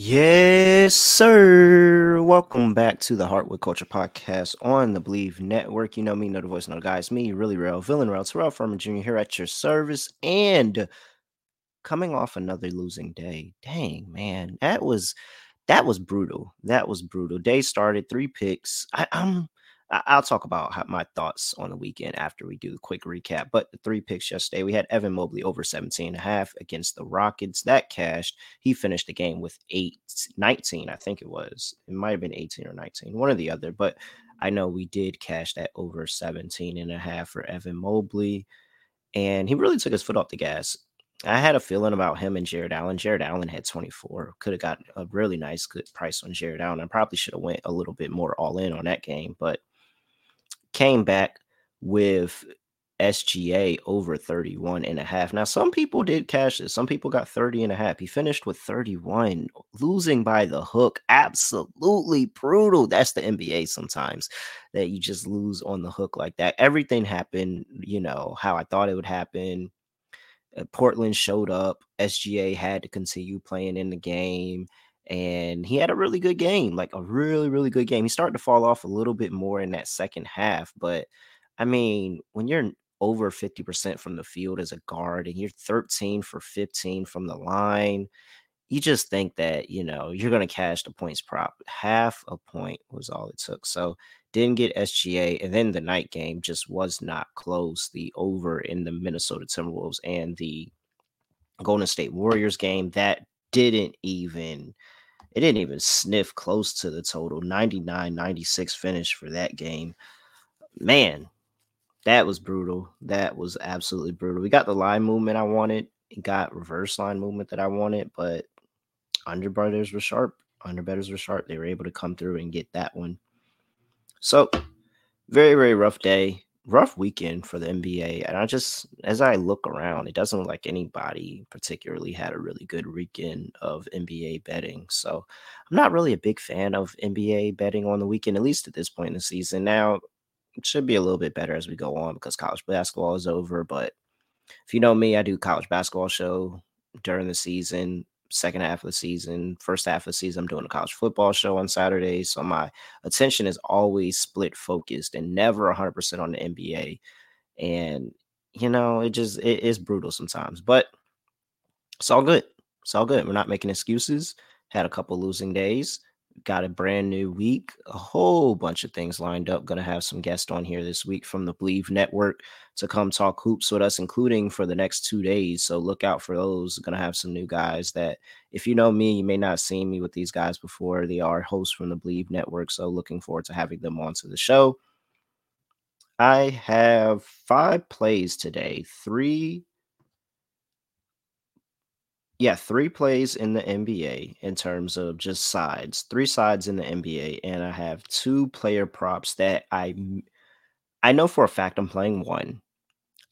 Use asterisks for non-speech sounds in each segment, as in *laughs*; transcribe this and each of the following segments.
Yes, sir. Welcome back to the Hardwood Culture Podcast on the Believe Network. You know me, know the voice, know the guys. Me, really real, villain real, Terrell Furman Jr. here at your service. And coming off another losing day. Dang, man. That was that was brutal. That was brutal. Day started, three picks. I, I'm I- will talk about my thoughts on the weekend after we do the quick recap. But the three picks yesterday, we had Evan Mobley over 17 and a half against the Rockets. That cashed. He finished the game with eight, 19, I think it was. It might have been 18 or 19, one or the other. But I know we did cash that over 17 and a half for Evan Mobley. And he really took his foot off the gas. I had a feeling about him and Jarrett Allen. Jarrett Allen had 24. Could have got a really nice good price on Jarrett Allen. I probably should have went a little bit more all in on that game, but came back with SGA over 31 and a half. Now, some people did cash it. Some people got 30 and a half. He finished with 31, losing by the hook. Absolutely brutal. That's the NBA sometimes that you just lose on the hook like that. Everything happened, you know, how I thought it would happen. Uh, Portland showed up. SGA had to continue playing in the game and he had a really good game, like a really, really good game. He started to fall off a little bit more in that second half, but I mean, when you're over 50% from the field as a guard and you're 13 for 15 from the line, you just think that, you know, you're going to cash the points prop. Half a point was all it took. So didn't get SGA. And then the night game just was not close. The over in the Minnesota Timberwolves and the Golden State Warriors game that didn't even it didn't even sniff close to the total 99 96 finish for that game. Man, that was brutal. That was absolutely brutal. We got the line movement I wanted, it got reverse line movement that I wanted, but underbetters were sharp. Underbetters were sharp. They were able to come through and get that one. So, very, very rough day rough weekend for the NBA. And I just, as I look around, it doesn't look like anybody particularly had a really good weekend of NBA betting. So I'm not really a big fan of NBA betting on the weekend, at least at this point in the season. Now, it should be a little bit better as we go on because college basketball is over. But if you know me, I do college basketball show during the season second half of the season. First half of the season, I'm doing a college football show on Saturday. So my attention is always split focused and never 100% on the NBA. And, you know, it just, it is brutal sometimes, but it's all good. It's all good. We're not making excuses. Had a couple losing days got a brand new week, a whole bunch of things lined up. Going to have some guests on here this week from the Believe Network to come talk hoops with us, including for the next two days. So look out for those. Going to have some new guys that, if you know me, you may not seen me with these guys before. They are hosts from the Believe Network. So looking forward to having them onto the show. I have five plays today, three yeah, three plays in the NBA in terms of just sides, three sides in the NBA, and I have two player props that I I know for a fact I'm playing one.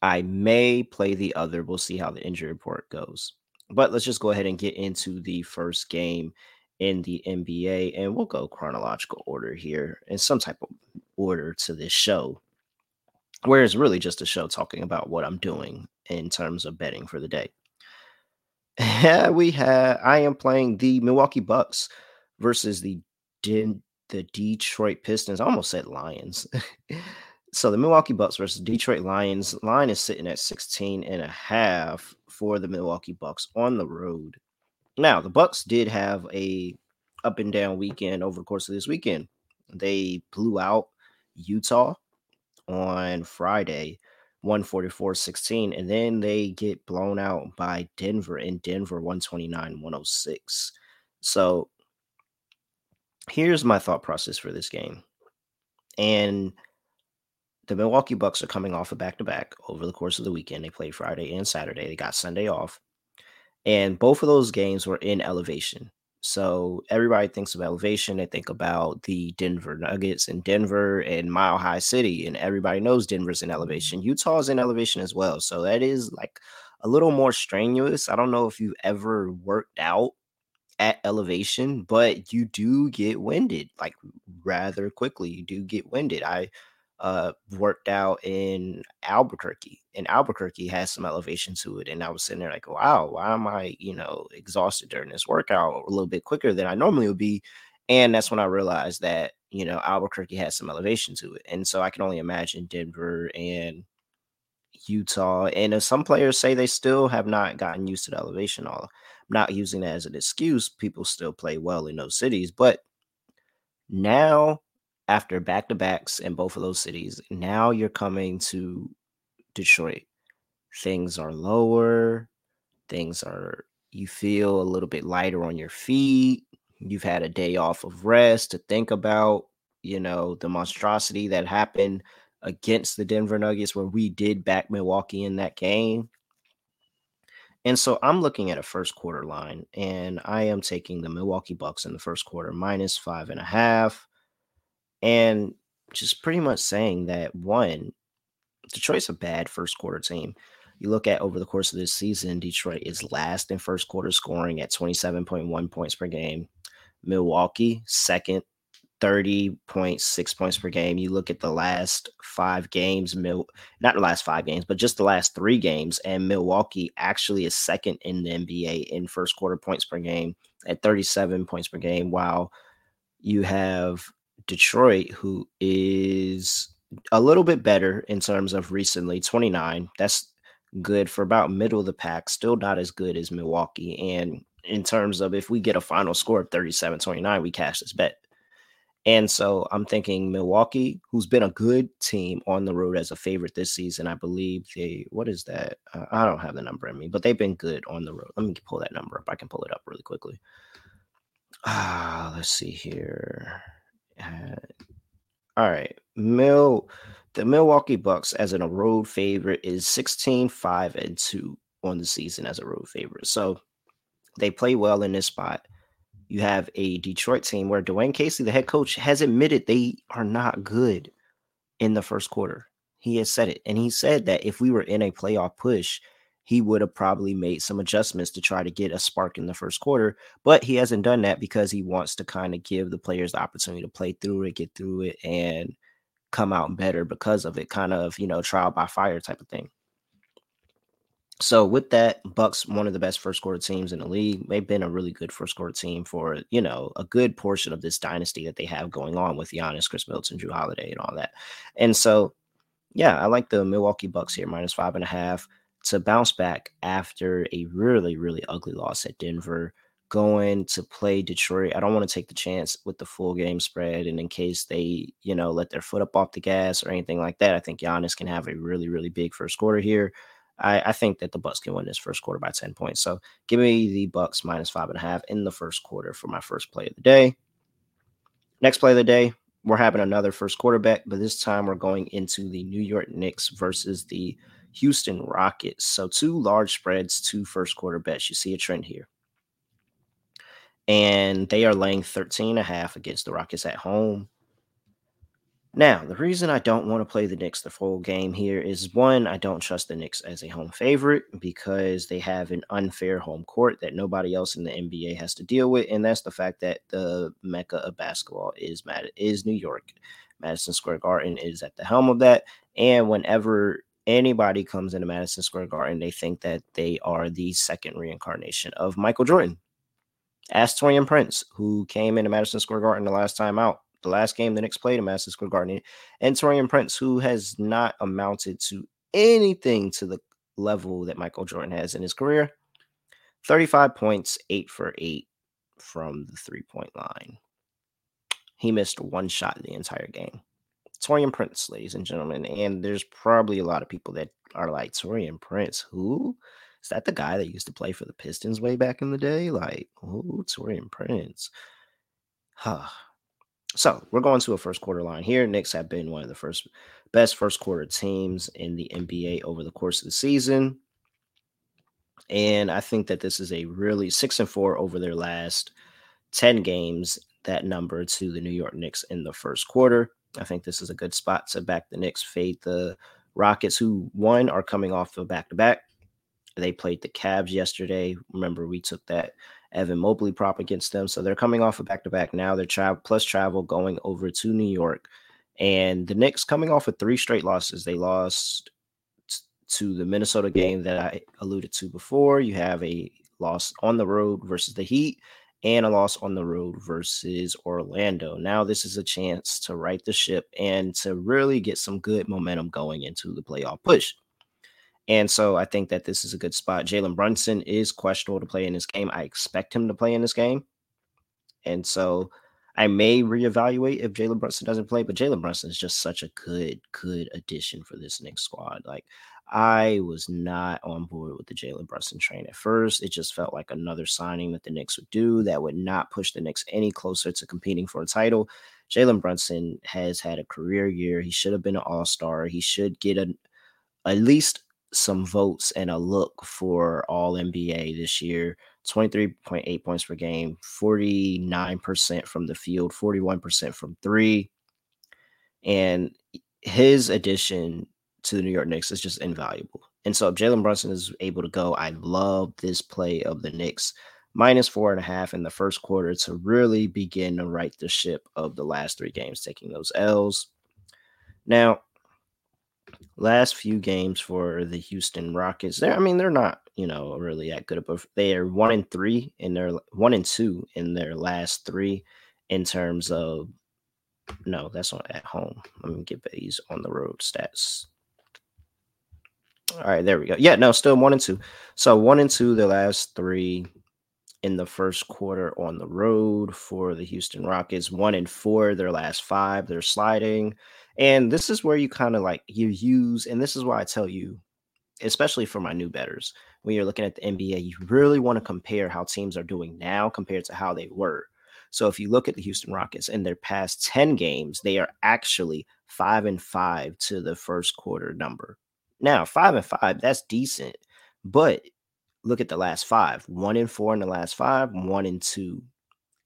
I may play the other. We'll see how the injury report goes. But let's just go ahead and get into the first game in the NBA, and we'll go chronological order here in some type of order to this show, where it's really just a show talking about what I'm doing in terms of betting for the day. Yeah, we have. I am playing the Milwaukee Bucks versus the Den, the Detroit Pistons. I almost said Lions. *laughs* so the Milwaukee Bucks versus Detroit Lions. Line is sitting at 16 and a half for the Milwaukee Bucks on the road. Now, the Bucks did have a up and down weekend over the course of this weekend. They blew out Utah on Friday 144 16 and then they get blown out by Denver in Denver 129 106 so here's my thought process for this game and the Milwaukee Bucks are coming off a back to back over the course of the weekend. They played Friday and Saturday. They got Sunday off and both of those games were in elevation so everybody thinks of elevation. They think about the Denver Nuggets in Denver and Mile High City, and everybody knows Denver's in mm-hmm. elevation. Utah's in elevation as well. So that is like a little more strenuous. I don't know if you've ever worked out at elevation, but you do get winded like rather quickly. You do get winded. I uh, worked out in Albuquerque. And Albuquerque has some elevation to it. And I was sitting there like, wow, why am I, you know, exhausted during this workout a little bit quicker than I normally would be? And that's when I realized that, you know, Albuquerque has some elevation to it. And so I can only imagine Denver and Utah. And if some players say they still have not gotten used to the elevation, all I'm not using that as an excuse. People still play well in those cities. But now after back to backs in both of those cities. Now you're coming to Detroit. Things are lower. Things are, you feel a little bit lighter on your feet. You've had a day off of rest to think about, you know, the monstrosity that happened against the Denver Nuggets, where we did back Milwaukee in that game. And so I'm looking at a first quarter line, and I am taking the Milwaukee Bucks in the first quarter minus five and a half and just pretty much saying that one, Detroit's a bad first quarter team. You look at over the course of this season, Detroit is last in first quarter scoring at 27.1 points per game. Milwaukee, second, 30.6 points per game. You look at the last five games, Mil- not the last five games, but just the last three games, and Milwaukee actually is second in the NBA in first quarter points per game at 37 points per game, while you have Detroit, who is a little bit better in terms of recently 29. That's good for about middle of the pack, still not as good as Milwaukee. And in terms of if we get a final score of 37 29, we cash this bet. And so I'm thinking Milwaukee, who's been a good team on the road as a favorite this season. I believe they, what is that? Uh, I don't have the number in me, but they've been good on the road. Let me pull that number up. I can pull it up really quickly. Ah, let's see here. Uh, all right. Mill the Milwaukee Bucks as a road favorite is 16, 5, and 2 on the season as a road favorite. So they play well in this spot. You have a Detroit team where Dwane Casey, the head coach, has admitted they are not good in the first quarter. He has said it. And he said that if we were in a playoff push, he would have probably made some adjustments to try to get a spark in the first quarter. But he hasn't done that because he wants to kind of give the players the opportunity to play through it, get through it, and come out better because of it, kind of, you know, trial by fire type of thing. So with that, Bucks one of the best first quarter teams in the league. They've been a really good first quarter team for you know a good portion of this dynasty that they have going on with Giannis, Khris Middleton, Jrue Holiday, and all that. And so, yeah, I like the Milwaukee Bucks here minus five and a half to bounce back after a really, really ugly loss at Denver, going to play Detroit. I don't want to take the chance with the full game spread. And in case they, you know, let their foot up off the gas or anything like that, I think Giannis can have a really, really big first quarter here. I, I think that the Bucks can win this first quarter by 10 points. So give me the Bucks minus five and a half in the first quarter for my first play of the day. Next play of the day, we're having another first quarterback, but this time we're going into the New York Knicks versus the Houston Rockets. So two large spreads, two first quarter bets. You see a trend here. And they are laying 13 and a half against the Rockets at home. Now, the reason I don't want to play the Knicks the full game here is one, I don't trust the Knicks as a home favorite because they have an unfair home court that nobody else in the NBA has to deal with, and that's the fact that the mecca of basketball is Mad- is New York. Madison Square Garden is at the helm of that, and whenever anybody comes into Madison Square Garden, they think that they are the second reincarnation of Michael Jordan. Ask Taurean Prince, who came into Madison Square Garden the last time out, the last game the Knicks played in Madison Square Garden, and Taurean Prince, who has not amounted to anything to the level that Michael Jordan has in his career. 35 points, eight for eight from the three point line. He missed one shot the entire game. Taurean Prince, ladies and gentlemen. And there's probably a lot of people that are like, Taurean Prince, who? Is that the guy that used to play for the Pistons way back in the day? Like, oh, Taurean Prince. Huh. So we're going to a first quarter line here. Knicks have been one of the first best first quarter teams in the NBA over the course of the season. And I think that this is a really six and four over their last 10 games, that number to the New York Knicks in the first quarter. I think this is a good spot to back the Knicks, fade the Rockets, who one are coming off of back to back. They played the Cavs yesterday. Remember, we took that Evan Mobley prop against them. So they're coming off of back to back now. They're travel plus travel going over to New York. And the Knicks coming off of three straight losses. They lost to the Minnesota game that I alluded to before. You have a loss on the road versus the Heat and a loss on the road versus Orlando. Now, this is a chance to right the ship and to really get some good momentum going into the playoff push. And so I think that this is a good spot. Jalen Brunson is questionable to play in this game. I expect him to play in this game. And so I may reevaluate if Jalen Brunson doesn't play, but Jalen Brunson is just such a good, good addition for this Knicks squad. Like I was not on board with the Jalen Brunson train at first. It just felt like another signing that the Knicks would do that would not push the Knicks any closer to competing for a title. Jalen Brunson has had a career year. He should have been an all star. He should get a, at least some votes and a look for all NBA this year. 23.8 points per game, 49% from the field, 41% from three. And his addition to the New York Knicks is just invaluable. And so if Jalen Brunson is able to go, I love this play of the Knicks minus four and a half in the first quarter to really begin to right the ship of the last three games, taking those L's. Now, last few games for the Houston Rockets, they're I mean, they're not, you know, really that good, but they are one and three in their one and two in their last three in terms of no, that's not at home. Let me get these on the road stats. All right, there we go. Yeah, no, still one and two. So one and two, the last three in the first quarter on the road for the Houston Rockets. One and four, their last five. They're sliding. And this is where you kind of like you use, and this is why I tell you, especially for my new betters, when you're looking at the NBA, you really want to compare how teams are doing now compared to how they were. So if you look at the Houston Rockets in their past 10 games, they are actually five and five to the first quarter number. Now, five and five, that's decent. But look at the last five one and four in the last five, one and two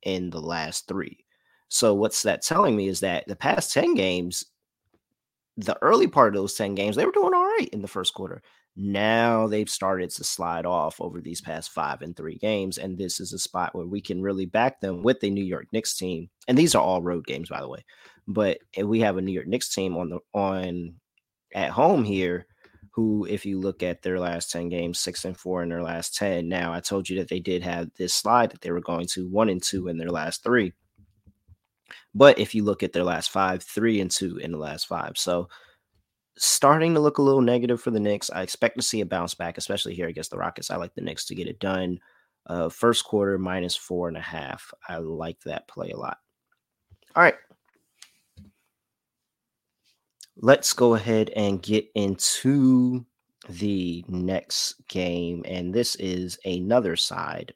in the last three. So, what's that telling me is that the past 10 games, the early part of those 10 games, they were doing all right in the first quarter. Now they've started to slide off over these past five and three games. And this is a spot where we can really back them with the New York Knicks team. And these are all road games, by the way. But we have a New York Knicks team on the on at home here who, if you look at their last 10 games, six and four in their last 10. Now, I told you that they did have this slide that they were going to one and two in their last three. But if you look at their last five, three and two in the last five. So starting to look a little negative for the Knicks. I expect to see a bounce back, especially here against the Rockets. I like the Knicks to get it done. Uh, first quarter minus four and a half. I like that play a lot. All right let's go ahead and get into the next game. And this is another side.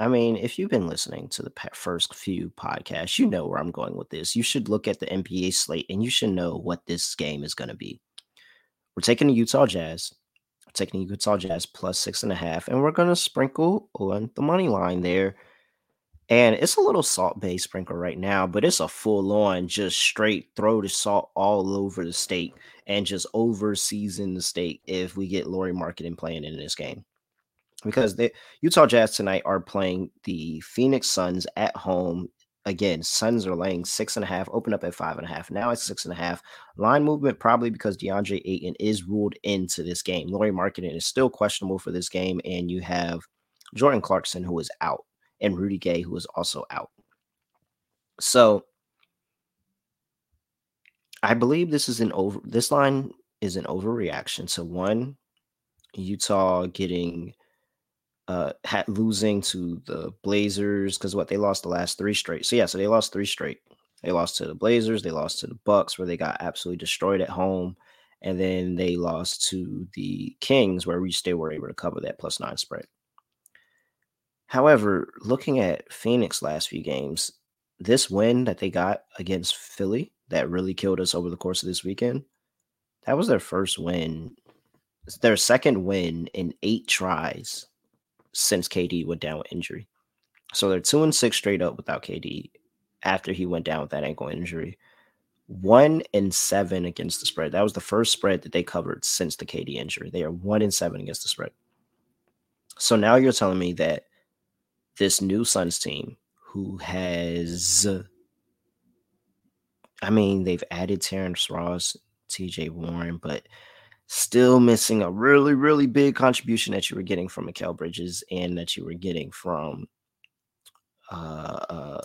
I mean, if you've been listening to the first few podcasts, you know where I'm going with this. You should look at the NBA slate and you should know what this game is going to be. We're taking the Utah Jazz. We're taking the Utah Jazz plus six and a half, and we're going to sprinkle on the money line there and it's a little salt based sprinkle right now, but it's a full on just straight throw the salt all over the state and just over season the state if we get Lauri Markkanen playing in this game. Because the Utah Jazz tonight are playing the Phoenix Suns at home. Again, Suns are laying six and a half, open up at five and a half. Now it's six and a half. Line movement probably because DeAndre Ayton is ruled into this game. Lauri Markkanen is still questionable for this game, and you have Jordan Clarkson who is out and Rudy Gay, who was also out. So I believe this is an over this line is an overreaction. So one, Utah getting uh had losing to the Blazers because what they lost the last three straight. So yeah, so they lost three straight. They lost to the Blazers, they lost to the Bucks where they got absolutely destroyed at home, and then they lost to the Kings where we still were able to cover that plus nine spread. However, looking at Phoenix last few games, this win that they got against Philly that really killed us over the course of this weekend, that was their first win, their second win in eight tries since KD went down with injury. So they're two and six straight up without KD after he went down with that ankle injury. One and seven against the spread. That was the first spread that they covered since the KD injury. They are one and seven against the spread. So now you're telling me that this new Suns team who has I mean, they've added Terrence Ross, TJ Warren, but still missing a really, really big contribution that you were getting from Mikal Bridges and that you were getting from uh, uh,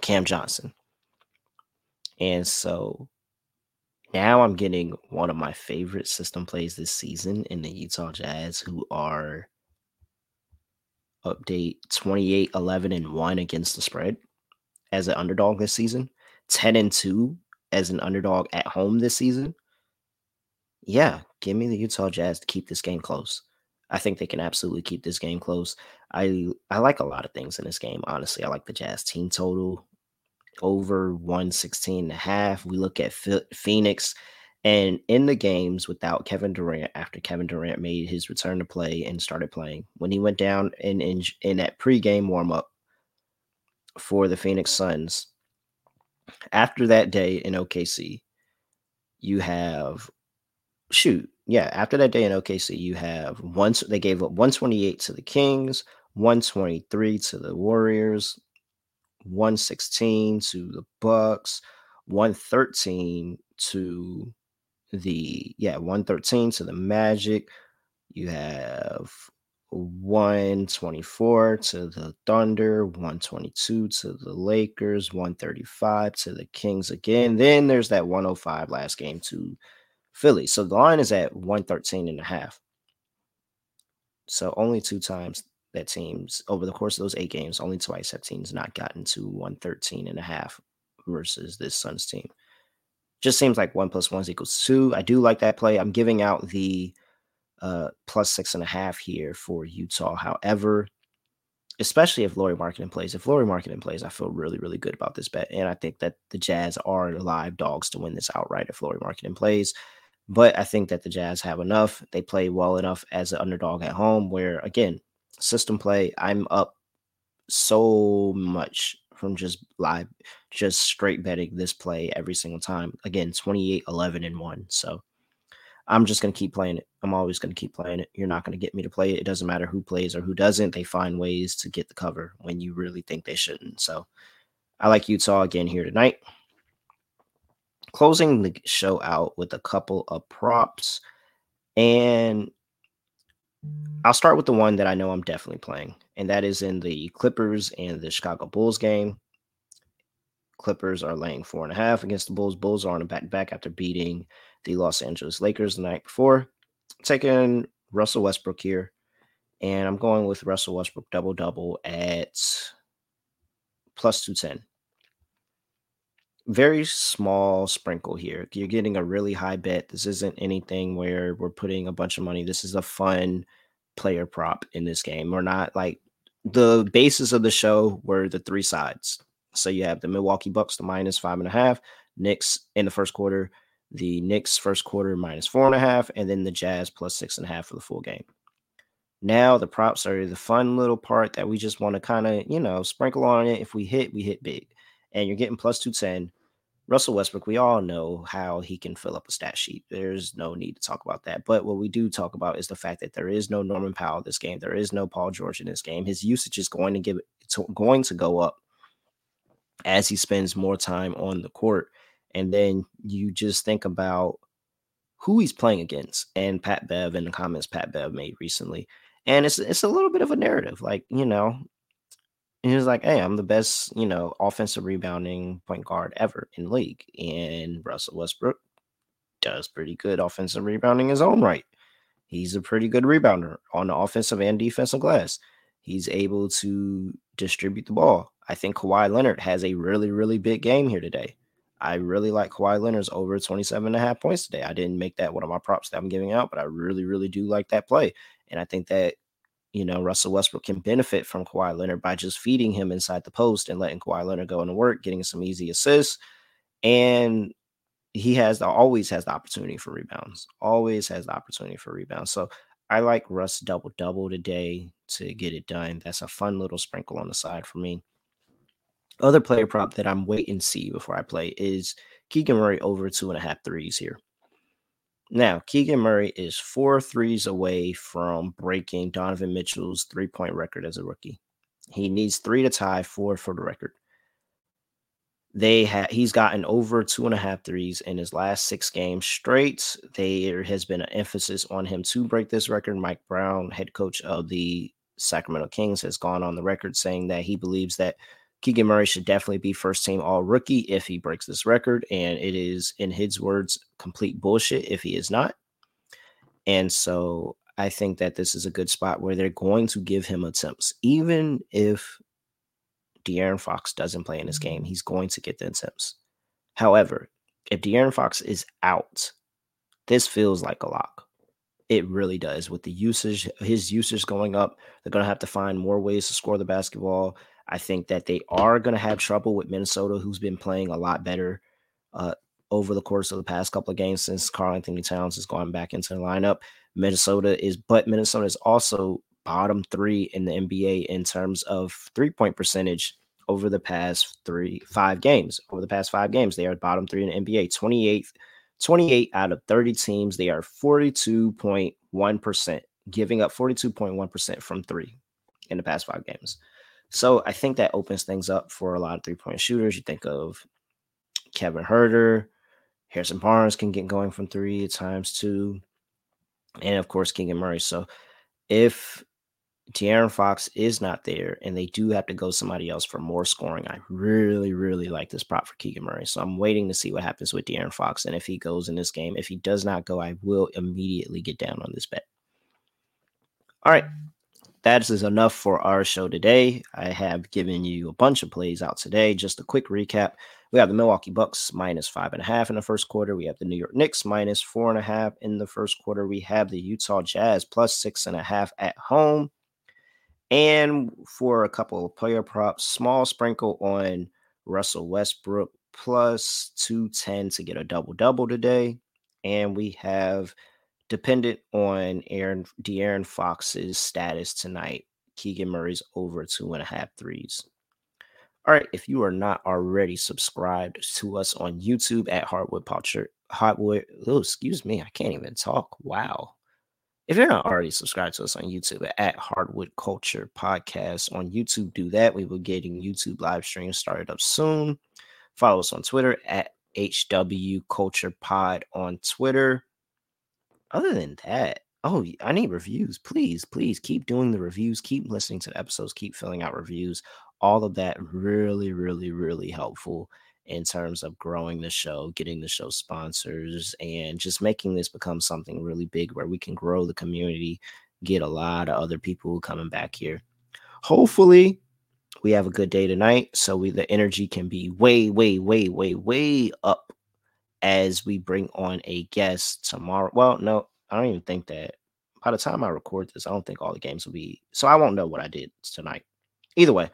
Cam Johnson. And so now I'm getting one of my favorite system plays this season in the Utah Jazz, who are update 28 11 and 1 against the spread as an underdog this season, 10 and 2 as an underdog at home this season. Yeah, give me the Utah Jazz to keep this game close. I think they can absolutely keep this game close. I I like a lot of things in this game. Honestly, I like the Jazz team total over 116 and a half. We look at Phoenix and in the games without Kevin Durant, after Kevin Durant made his return to play and started playing, when he went down in in, in that pregame warm up for the Phoenix Suns, after that day in OKC, you have shoot, yeah, after that day in OKC, you have once they gave up 128 to the Kings, 123 to the Warriors, 116 to the Bucks, 113 to the yeah, 113 to the Magic. You have 124 to the Thunder, 122 to the Lakers, 135 to the Kings again. Then there's that 105 last game to Philly. So the line is at 113 and a half. So only two times that teams over the course of those eight games, only twice have teams not gotten to 113 and a half versus this Suns team. Just seems like one plus one equals two. I do like that play. I'm giving out the uh, plus six and a half here for Utah. However, especially if Lauri Markkanen plays, if Lauri Markkanen plays, I feel really, really good about this bet. And I think that the Jazz are live dogs to win this outright if Lauri Markkanen plays. But I think that the Jazz have enough. They play well enough as an underdog at home, where again, system play, I'm up so much from just live, just straight betting this play every single time. Again, 28, 11, and 1. So I'm just going to keep playing it. I'm always going to keep playing it. You're not going to get me to play it. It doesn't matter who plays or who doesn't. They find ways to get the cover when you really think they shouldn't. So I like Utah again here tonight closing the show out with a couple of props. And I'll start with the one that I know I'm definitely playing, and that is in the Clippers and the Chicago Bulls game. Clippers are laying four and a half against the Bulls. Bulls are on a back to back after beating the Los Angeles Lakers the night before. taking Russell Westbrook here, and I'm going with Russell Westbrook double double at plus 210 very small sprinkle here. You're getting a really high bet. This isn't anything where we're putting a bunch of money. This is a fun player prop in this game. We're not like the basis of the show were the three sides. So you have the Milwaukee Bucks, the minus five and a half, Knicks in the first quarter, the Knicks first quarter minus four and a half, and then the Jazz plus six and a half for the full game. Now the props are the fun little part that we just want to kind of, you know, sprinkle on it. If we hit, we hit big and you're getting plus 210. Russell Westbrook, we all know how he can fill up a stat sheet. There's no need to talk about that. But what we do talk about is the fact that there is no Norman Powell this game. There is no Paul George in this game. His usage is going to give it's going to go up as he spends more time on the court. And then you just think about who he's playing against. And Pat Bev in the comments Pat Bev made recently. And it's it's a little bit of a narrative. Like, you know, and he was like, Hey, I'm the best, you know, offensive rebounding point guard ever in league. And Russell Westbrook does pretty good offensive rebounding his own right. He's a pretty good rebounder on the offensive and defensive glass. He's able to distribute the ball. I think Kawhi Leonard has a really, really big game here today. I really like Kawhi Leonard's over 27 and a half points today. I didn't make that one of my props that I'm giving out, but I really, really do like that play. And I think that you know, Russell Westbrook can benefit from Kawhi Leonard by just feeding him inside the post and letting Kawhi Leonard go into work, getting some easy assists. And he has the, always has the opportunity for rebounds, always has the opportunity for rebounds. So I like Russ double double today to get it done. That's a fun little sprinkle on the side for me. Other player prop that I'm waiting to see before I play is Keegan Murray over two and a half threes here. Now, Keegan Murray is four threes away from breaking Donovan Mitchell's three point record as a rookie. He needs three to tie four for the record. they had he's gotten over two and a half threes in his last six games straight. There has been an emphasis on him to break this record. Mike Brown, head coach of the Sacramento Kings, has gone on the record saying that he believes that Keegan Murray should definitely be first team all rookie if he breaks this record. And it is, in his words, complete bullshit if he is not. And so I think that this is a good spot where they're going to give him attempts, even if De'Aaron Fox doesn't play in this game, he's going to get the attempts. However, if De'Aaron Fox is out, this feels like a lock. It really does. With the usage, his usage going up, they're going to have to find more ways to score the basketball. I think that they are going to have trouble with Minnesota, who's been playing a lot better uh, over the course of the past couple of games since Karl-Anthony Towns has gone back into the lineup. Minnesota is, but Minnesota is also bottom three in the NBA in terms of three point percentage over the past three, five games. Over the past five games, they are bottom three in the NBA, 28th, 28 out of 30 teams. They are 42.1%, giving up 42.1% from three in the past five games. So I think that opens things up for a lot of three point shooters. You think of Kevin Huerter, Harrison Barnes can get going from three at times too. And of course, Keegan Murray. So if De'Aaron Fox is not there, and they do have to go somebody else for more scoring. I really, really like this prop for Keegan Murray. So I'm waiting to see what happens with De'Aaron Fox and if he goes in this game. If he does not go, I will immediately get down on this bet. All right. That is enough for our show today. I have given you a bunch of plays out today. Just a quick recap. We have the Milwaukee Bucks minus five and a half in the first quarter. We have the New York Knicks minus four and a half in the first quarter. We have the Utah Jazz plus six and a half at home. And for a couple of player props, small sprinkle on Russell Westbrook plus 210 to get a double double today. And we have dependent on Aaron De'Aaron Fox's status tonight. Keegan Murray's over two and a half threes. All right, if you are not already subscribed to us on YouTube at Hardwood Culture, Hardwood, oh, excuse me, I can't even talk. Wow. If you're not already subscribed to us on YouTube at Hardwood Culture Podcast on YouTube, do that. We will getting YouTube live streams started up soon. Follow us on Twitter at HW Culture Pod on Twitter. Other than that, oh, I need reviews. Please, please keep doing the reviews. Keep listening to the episodes. Keep filling out reviews. All of that really, really, really helpful in terms of growing the show, getting the show sponsors, and just making this become something really big where we can grow the community, get a lot of other people coming back here. Hopefully, we have a good day tonight, so we the energy can be way, way, way, way, way up as we bring on a guest tomorrow. Well, no, I don't even think that by the time I record this, I don't think all the games will be. So I won't know what I did tonight. Either way,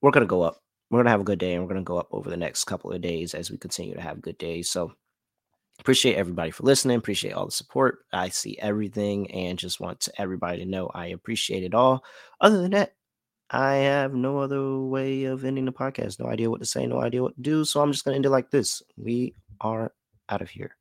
we're gonna go up we're gonna have a good day and we're gonna go up over the next couple of days as we continue to have good days. So appreciate everybody for listening, appreciate all the support. I see everything and just want to everybody to know I appreciate it all. Other than that, I have no other way of ending the podcast. No idea what to say, no idea what to do. So I'm just gonna end it like this. We are out of here.